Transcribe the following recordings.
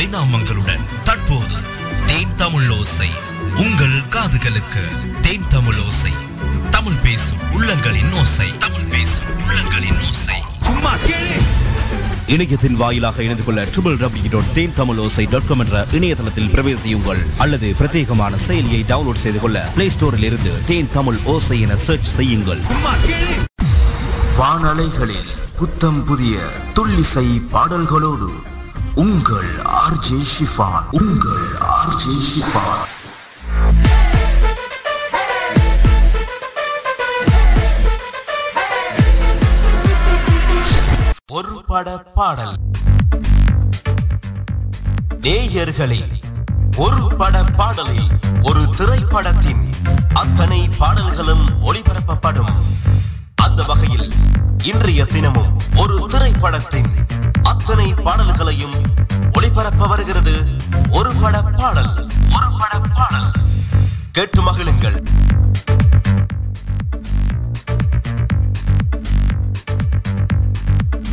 பரிணாமங்களுடன் தற்போது தேன் தமிழ் ஓசை. உங்கள் காதுகளுக்கு தேன் தமிழ் ஓசை. தமிழ் பேசும் உள்ளங்களின் ஓசை. தமிழ் பேசும் உள்ளங்களின் ஓசை. சும்மா கேளு. இணையத்தின் வாயிலாக இணைந்து கொள்ள triple W dot Then Tamil Osai dot com என்ற இணையதளத்தில் பிரவேசியுங்கள். அல்லது பிரத்யேகமான செயலியை டவுன்லோட் செய்து கொள்ள பிளே ஸ்டோரில் இருந்து தேன் தமிழ் ஓசை என சர்ச் செய்யுங்கள். வானலைகளில் புத்தம் புதிய துள்ளிசை பாடல்களோடு உங்கள் ஆர்ஜே ஷிஃபான் உங்கள் ஆர்ஜே ஷிஃபான் ஒரு பட பாடல். நேயர்களே ஒரு பட பாடலில் ஒரு திரைப்படத்தின் அத்தனை பாடல்களும் ஒளிபரப்பப்படும். அந்த வகையில் இன்றைய தினமும் ஒரு திரைப்படத்தின் அத்தனை பாடல்களையும் ஒளிபரப்ப வருகிறது ஒரு பட பாடல் ஒரு பட பாடல். கேட்டு மகிழுங்கள்.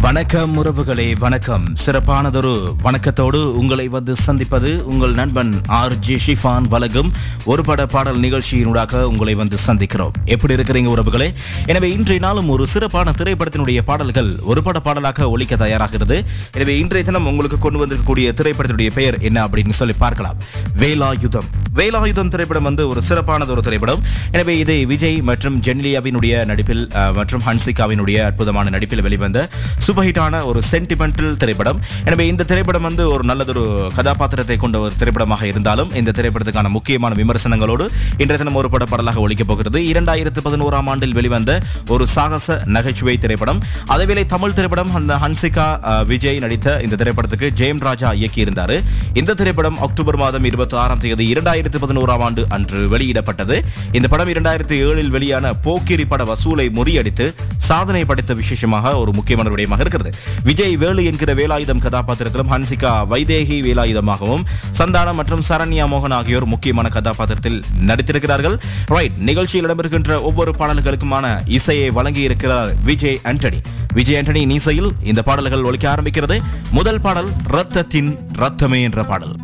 வணக்கம் உறவுகளே வணக்கம். சிறப்பானதொரு வணக்கத்தோடு உங்களை வந்து சந்திப்பது உங்கள் நண்பன் ஆர் ஜி ஷிஃபான் வழங்கும் ஒரு பட பாடல் நிகழ்ச்சியினூடாக உங்களை வந்து சந்திக்கிறோம். எப்படி இருக்கிறீங்க உறவுகளே? எனவே இன்றைய நாளும் ஒரு சிறப்பான திரைப்படத்தினுடைய பாடல்கள் ஒரு பட பாடலாக ஒழிக்க தயாராகிறது. எனவே இன்றைய தினம் உங்களுக்கு கொண்டு வந்திருக்கக்கூடிய திரைப்படத்தினுடைய பெயர் என்ன அப்படின்னு சொல்லி பார்க்கலாம். வேலாயுதம். வேலாயுதம் திரைப்படம் வந்து ஒரு சிறப்பானது ஒரு திரைப்படம். எனவே இதை விஜய் மற்றும் ஜென்லியாவினுடைய நடிப்பில் மற்றும் ஹன்சிகாவினுடைய அற்புதமான நடிப்பில் வெளிவந்த சூப்பர் ஹிட்டான ஒரு சென்டிமெண்டல் திரைப்படம். எனவே இந்த திரைப்படம் வந்து ஒரு நல்லதொரு கதாபாத்திரத்தை கொண்ட ஒரு திரைப்படமாக இருந்தாலும் இந்த திரைப்படத்துக்கான முக்கியமான விமர்சனங்களோடு இன்றைய தினம் ஒரு படப்படலாக ஒழிக்கப் போகிறது. இரண்டாயிரத்து பதினோராம் ஆண்டில் வெளிவந்த ஒரு சாகச நகைச்சுவை திரைப்படம். அதேவேளை தமிழ் திரைப்படம் அந்த ஹன்சிகா விஜய் நடித்த இந்த திரைப்படத்துக்கு ஜெயம் ராஜா இயக்கியிருந்தார். இந்த திரைப்படம் அக்டோபர் மாதம் இருபத்தி ஆறாம் தேதி இரண்டாயிரத்து பதினோராம் ஆண்டு அன்று வெளியிடப்பட்டது. இந்த படம் இரண்டாயிரத்தி ஏழில் வெளியான போக்கிரி பட வசூலை முறியடித்து சாதனை படைத்த விசேஷமாக ஒரு முக்கியமான விடயமாக இருக்கிறது விஜய் வேலு என்கிற வேலாயுதம் கதாபாத்திரத்திலும் ஹன்சிகா வைதேகி வேலாயுதமாகவும் சந்தானம் மற்றும் சரண்யா மோகன் ஆகியோர் முக்கியமான கதாபாத்திரத்தில் நடித்திருக்கிறார்கள். ரைட் நிகழ்ச்சியில் இடம்பெறுகின்ற ஒவ்வொரு பாடல்களுக்குமான இசையை வழங்கி இருக்கிறார் விஜய் ஆண்டனி. விஜய் ஆண்டனி இசையில் இந்த பாடல்கள் ஒழிக்க ஆரம்பிக்கிறது. முதல் பாடல் ரத்தத்தின் ரத்தமே என்ற பாடல்.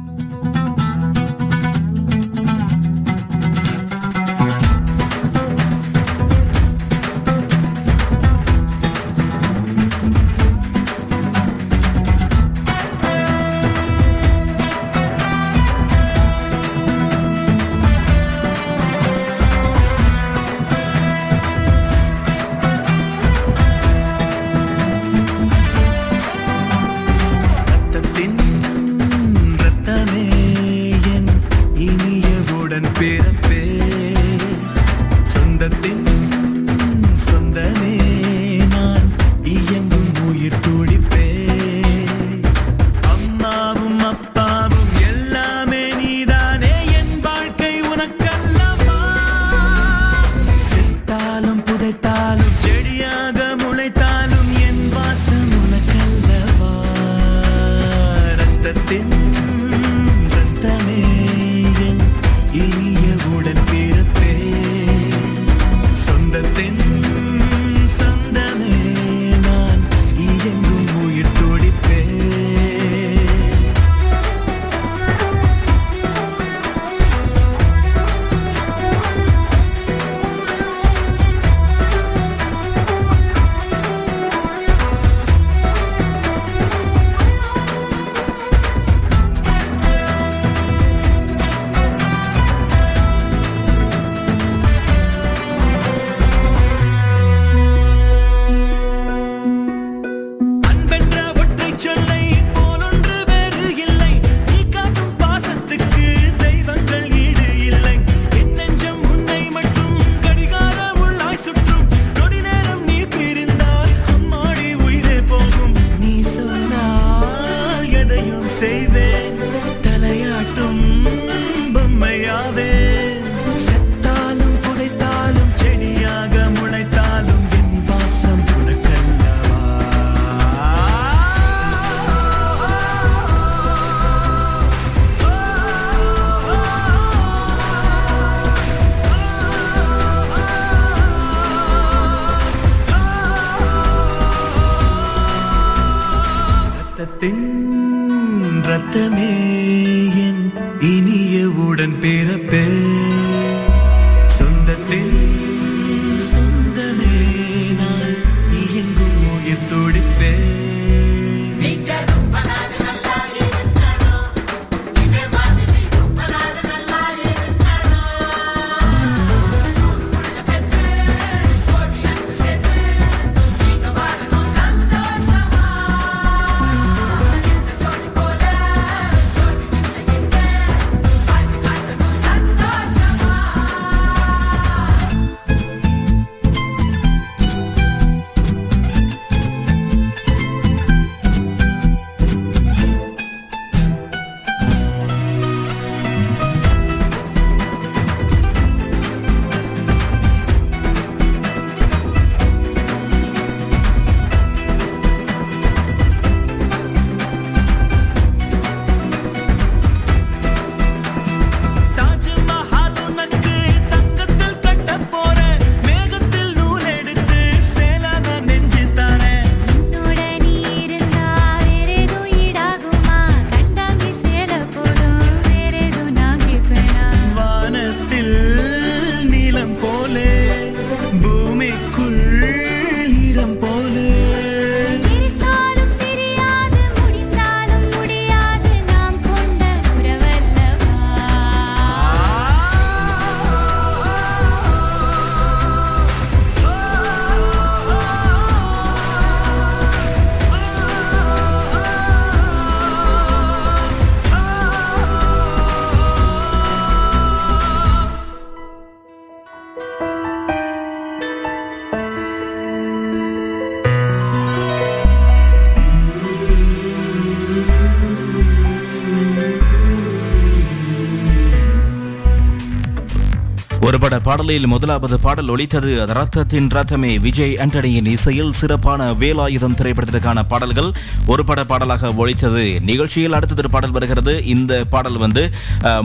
பாடலில் முதலாவது பாடல் ஒலித்தது. ரத்தத்தின் ரத்தமே விஜய் ஆண்டனியின் இசையில் சிறப்பான வேலாயுதம் திரைப்படத்திற்கான பாடல்கள் ஒரு பட பாடலாக ஒலித்தது. நிகழ்ச்சியில் அடுத்தது பாடல் வருகிறது. இந்த பாடல் வந்து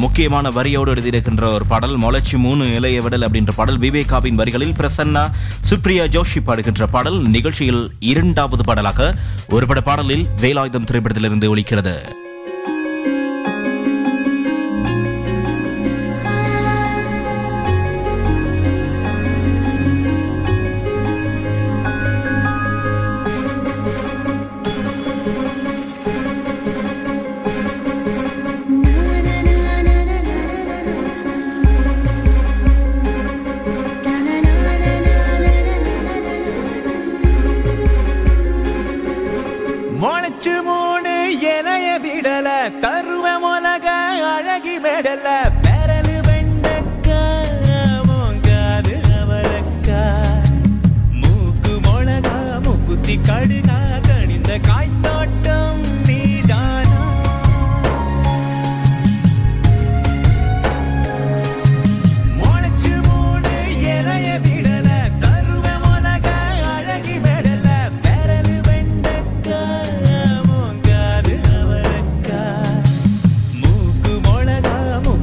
முக்கியமான வரியோடு எழுதியிருக்கின்ற ஒரு பாடல். மொளச்சி மூணு இளைய விடல் அப்படின்ற பாடல். விவேகாவின் வரிகளில் பிரசன்னா சுப்ரியா ஜோஷி பாடுகின்ற பாடல். நிகழ்ச்சியில் இரண்டாவது பாடலாக ஒரு பட பாடலில் வேலாயுதம் திரைப்படத்திலிருந்து ஒலிக்கிறது.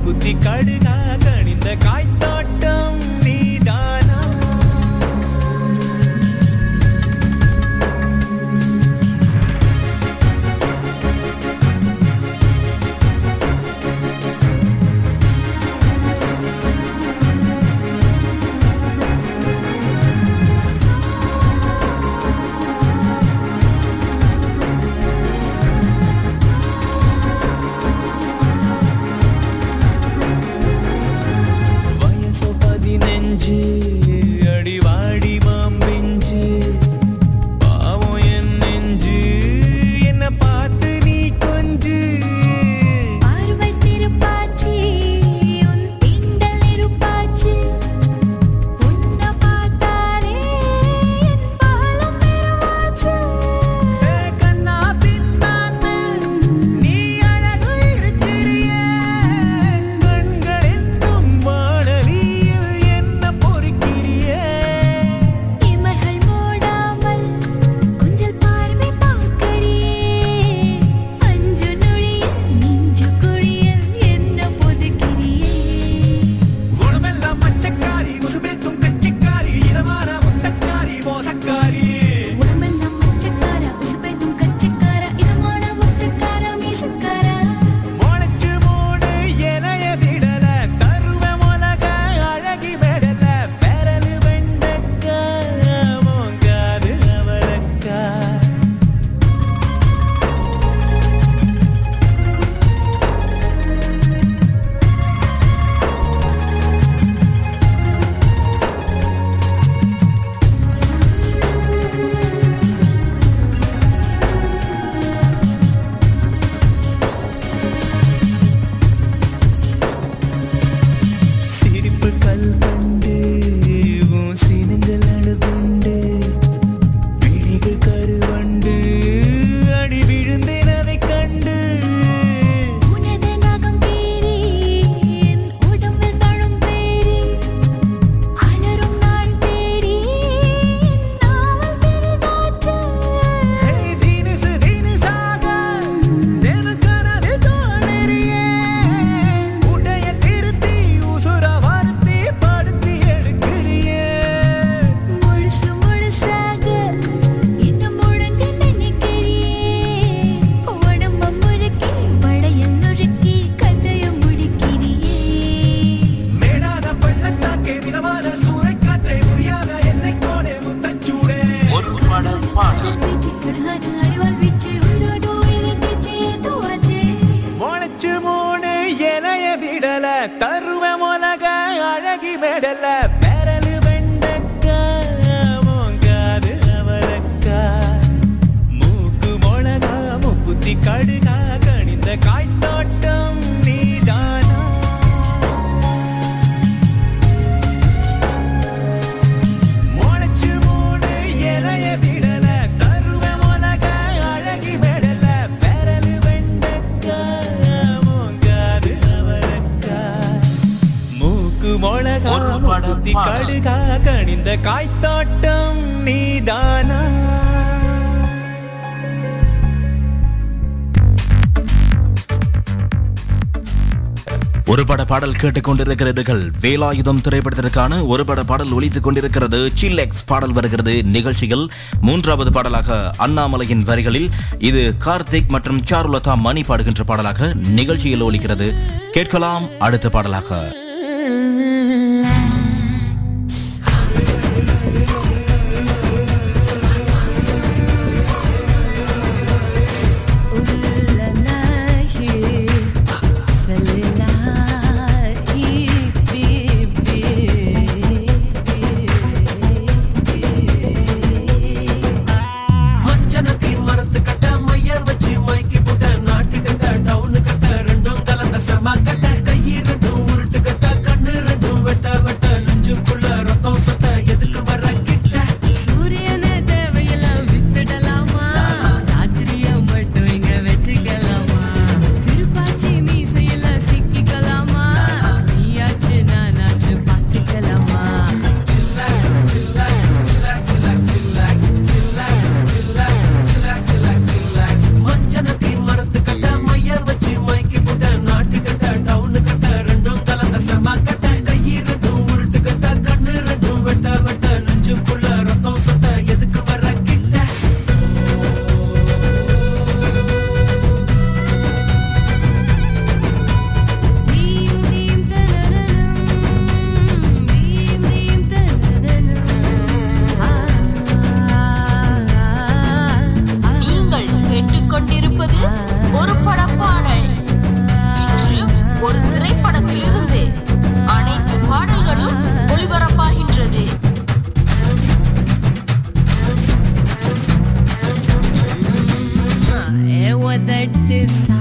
புத்தி கடுகா கணிந்த காய்த்தான் காய்த்தாட்டம் நீதானா? ஒரு பட பாடல் கேட்டுக்கொண்டிருக்கிறீர்கள் வேலாயுதம் திரைப்படத்திற்கான ஒருபட பாடல் ஒழித்துக் கொண்டிருக்கிறது. சில்லெக்ஸ் பாடல் வருகிறது. நிகழ்ச்சியில் மூன்றாவது பாடலாக அண்ணாமலையின் வரிகளில் இது கார்த்திக் மற்றும் சாருலதா மணி பாடுகின்ற பாடலாக நிகழ்ச்சியில் ஒழிக்கிறது கேட்கலாம் அடுத்த பாடலாக. That is.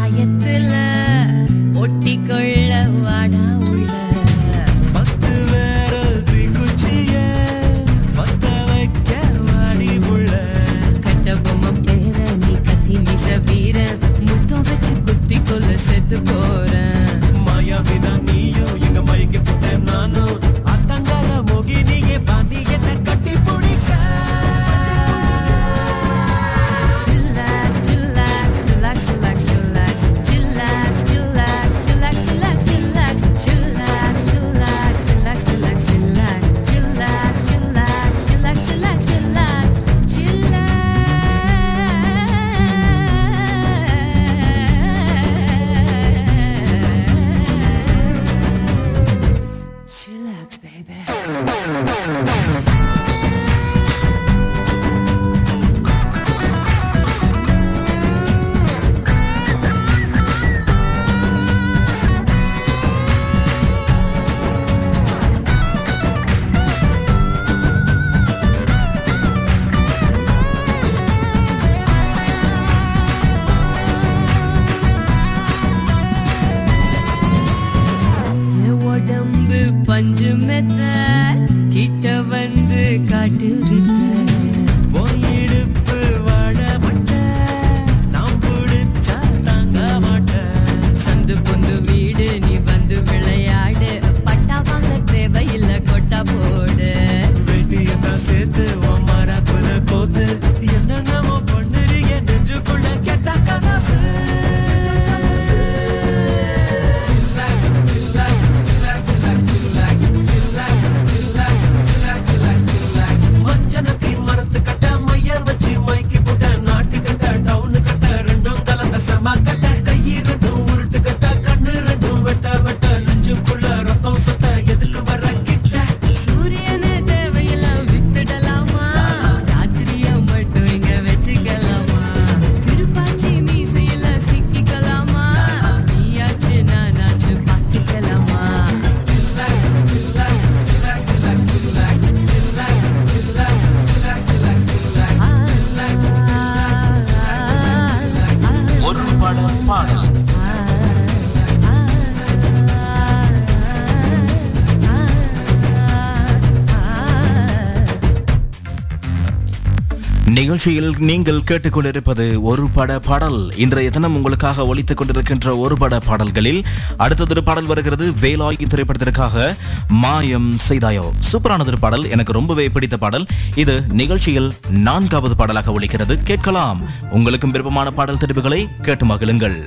நிகழ்ச்சியில் நீங்கள் கேட்டுக்கொண்டிருப்பது ஒரு பட பாடல். இன்றைய தினம் உங்களுக்காக ஒலித்துக் கொண்டிருக்கின்ற ஒரு பட பாடல்களில் அடுத்ததொரு பாடல் வருகிறது வேலாயின் திரைப்படத்திற்காக மாயம் செய்தாயோ. சூப்பரான ஒரு பாடல் எனக்கு ரொம்பவே பிடித்த பாடல். இது நிகழ்ச்சியில் நான்காவது பாடலாக ஒலிக்கிறது. கேட்கலாம். உங்களுக்கும் விருப்பமான பாடல் தெரிவுகளை கேட்டு மகிழுங்கள்.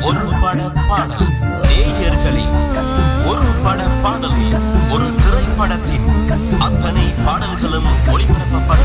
ஒரு பட பாடல் நேயர்களே. ஒரு பட பாடலில் ஒரு திரைப்படத்தின் அத்தனை பாடல்களும் ஒளிபரப்பப்பட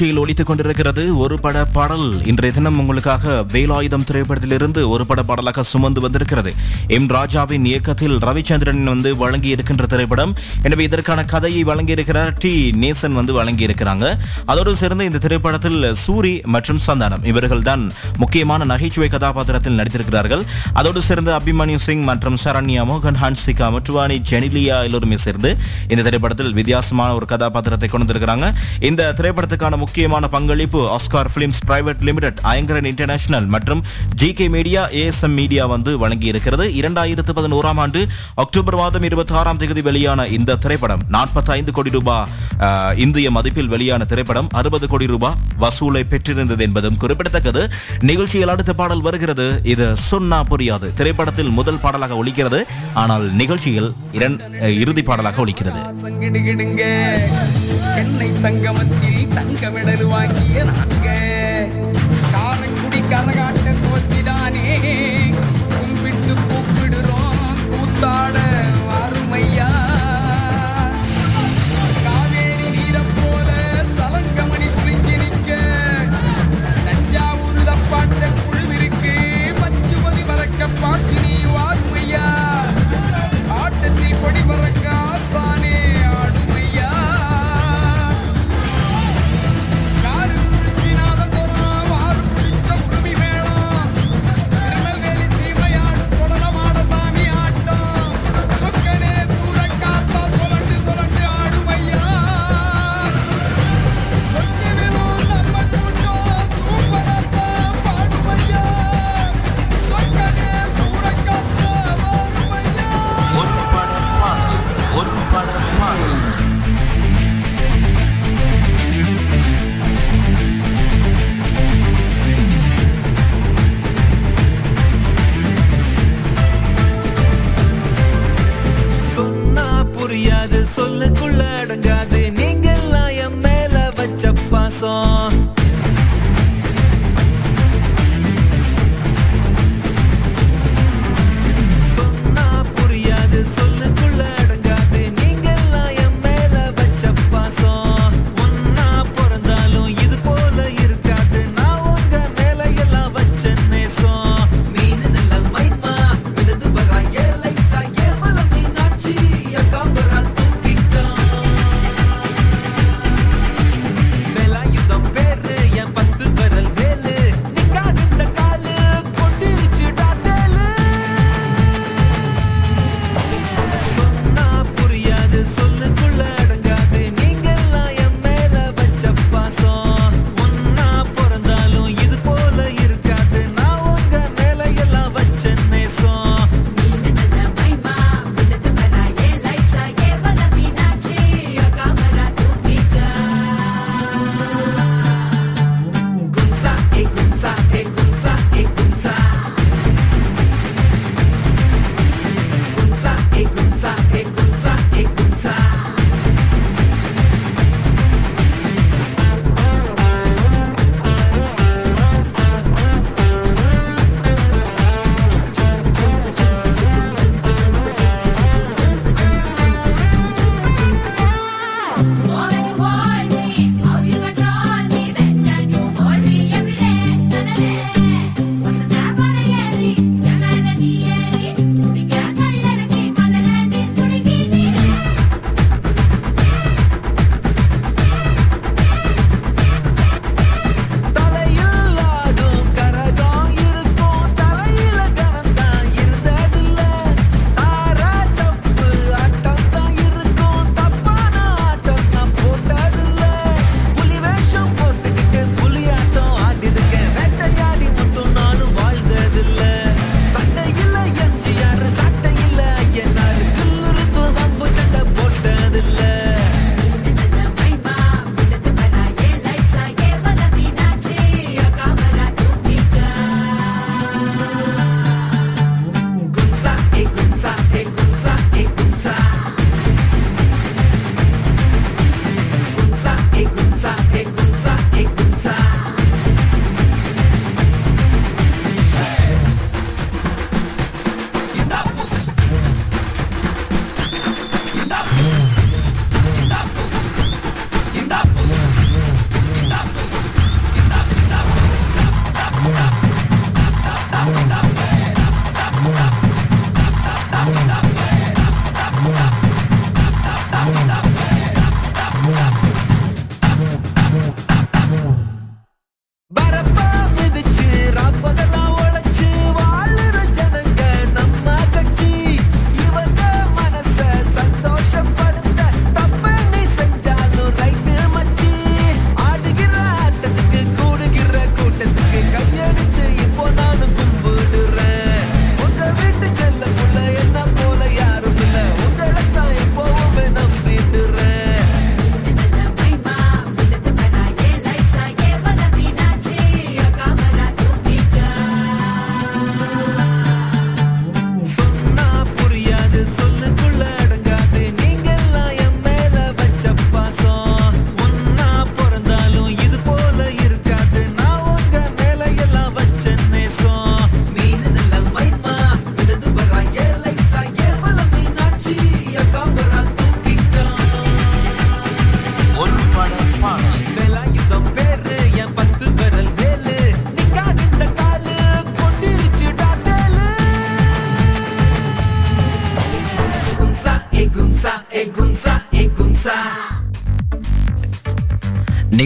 நிகழ்ச்சியில் ஒழித்துக் கொண்டிருக்கிறது ஒரு பட பாடல். இன்றைய தினம் உங்களுக்காக வேலாயுதம் திரைப்படத்திலிருந்து ஒரு பட பாடலாக சுமந்து வந்திருக்கிறது. எம் ராஜாவின் இயக்கத்தில் ரவிச்சந்திரன் வந்து வழங்கி இருக்கின்ற திரைப்படம். எனவே இதற்கான கதையை வழங்கி இருக்கிறார் டி. நேசன் வந்து வழங்கி இருக்கிறாங்க அதோடு சேர்ந்து இந்த திரைப்படத்தில் சூரி மற்றும் சந்தானம் இவர்கள் தான் முக்கியமான நகைச்சுவை கதாபாத்திரத்தில் நடித்திருக்கிறார்கள். அதோடு சேர்ந்து அபிமன்யு சிங் மற்றும் சரண்யா மோகன் ஹன்சிகா முட்டுவானி ஜெனிலியா எல்லோருமே சேர்ந்து இந்த திரைப்படத்தில் வித்தியாசமான ஒரு கதாபாத்திரத்தை கொண்டு வந்திருக்கிறாங்க. இந்த திரைப்படத்துக்கான முக்கியமான பங்களிப்பு Oscar films private limited Ayngaran international மற்றும் G K media ASM media வந்து வழங்கி இருக்கிறது இரண்டாயிரத்து பதினோராம் ஆண்டு அக்டோபர் மாதம் இருபத்தி ஆறாம் தேதி வெளியான இந்த திரைப்படம். 45 கோடி ரூபாய் இந்திய மதிப்பில் வெளியான திரைப்படம். அறுபது கோடி ரூபாய் வசூலை பெற்றிருந்தது என்பதும் குறிப்பிடத்தக்கது. நிகழ்ச்சியில் அடுத்த பாடல் வருகிறது. இது சொன்னா புரியாது. திரைப்படத்தில் முதல் பாடலாக ஒழிக்கிறது ஆனால் நிகழ்ச்சியில் இறுதி பாடலாக ஒலிக்கிறது. சென்னை சங்கமத்தில் தங்க மெடல் வாங்கிய நாங்க காரைக்குடி கரகாட்ட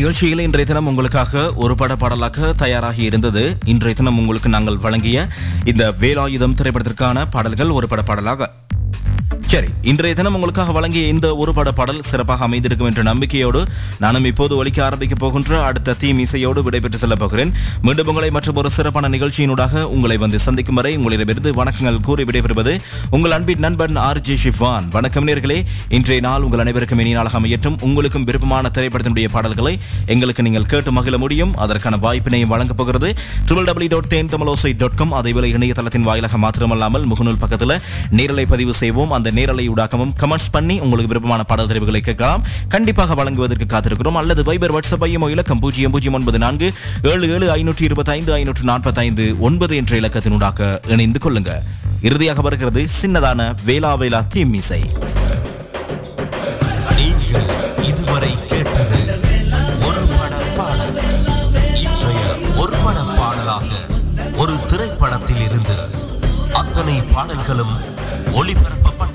நிகழ்ச்சியில் இன்றைய தினம் உங்களுக்காக ஒரு பட பாடலாக தயாராகி இருந்தது. இன்றைய தினம் உங்களுக்கு நாங்கள் வழங்கிய இந்த வேலாயுதம் திரைப்படத்திற்கான பாடல்கள் ஒரு பட பாடலாக சரி இன்றைய தினம் உங்களுக்காக வழங்கிய இந்த ஒரு பட பாடல் சிறப்பாக அமைந்திருக்கும் என்ற நம்பிக்கையோடு நானும் இப்போது ஒலிக்க ஆரம்பிக்க போகின்ற அடுத்த தீம் இசையோடு விடைபெற்று செல்ல போகிறேன். மீண்டும் உங்களை மற்றும் ஒரு சிறப்பான நிகழ்ச்சியினூடாக உங்களை வந்து சந்திக்கும் வரை உங்களிடமிருந்து வணக்கங்கள் கூறி விடைபெறுவது உங்கள் அன்பின் நண்பன் ஆர் ஜி ஷிஃபான் வணக்கம் நேர்களே இன்றைய நாள் உங்கள் அனைவருக்கும் இனி நாளாக அமையட்டும். உங்களுக்கும் விருப்பமான திரைப்படத்தினுடைய பாடல்களை எங்களுக்கு நீங்கள் கேட்டு மகிழ முடியும். அதற்கான வாய்ப்பினையும் வழங்கப் போகிறது. Triple W dot Then Thamizhosai dot com அதேபோல இணையதளத்தின் வாயிலாக மாத்திரமல்லாமல் முகநூல் பக்கத்தில் நேரலை பதிவு செய்வோம். அந்த நேரலை ஊடாகவும் கமெண்ட்ஸ் பண்ணி உங்களுக்கு விருப்பமான பாடல் தெரிவுகளை கேட்கலாம். கண்டிப்பாக வழங்குவதற்கு காத்திருக்கிறோம். அல்லது வைபர் வாட்ஸ்அப் ஐயமோ இலக்கம் பூஜ்ஜியம் பூஜ்ஜியம் ஒன்பது நான்கு ஏழு ஏழு ஐநூற்றி இருபத்தைந்து ஐநூற்று நாற்பத்தைந்து ஒன்பது என்ற இலக்கத்தினூடாக இணைந்து கொள்ளுங்க. இறுதியாக வருகிறது சின்னதான வேலா வேலா தீம் இசை. நீங்கள் இதுவரை கேட்டது ஒரு பாடல் இன்றைய ஒரு பாடலாக ஒரு திரைப்படத்தில் இருந்து அத்தனை பாடல்களும் ஒளிபரப்பப்பட்ட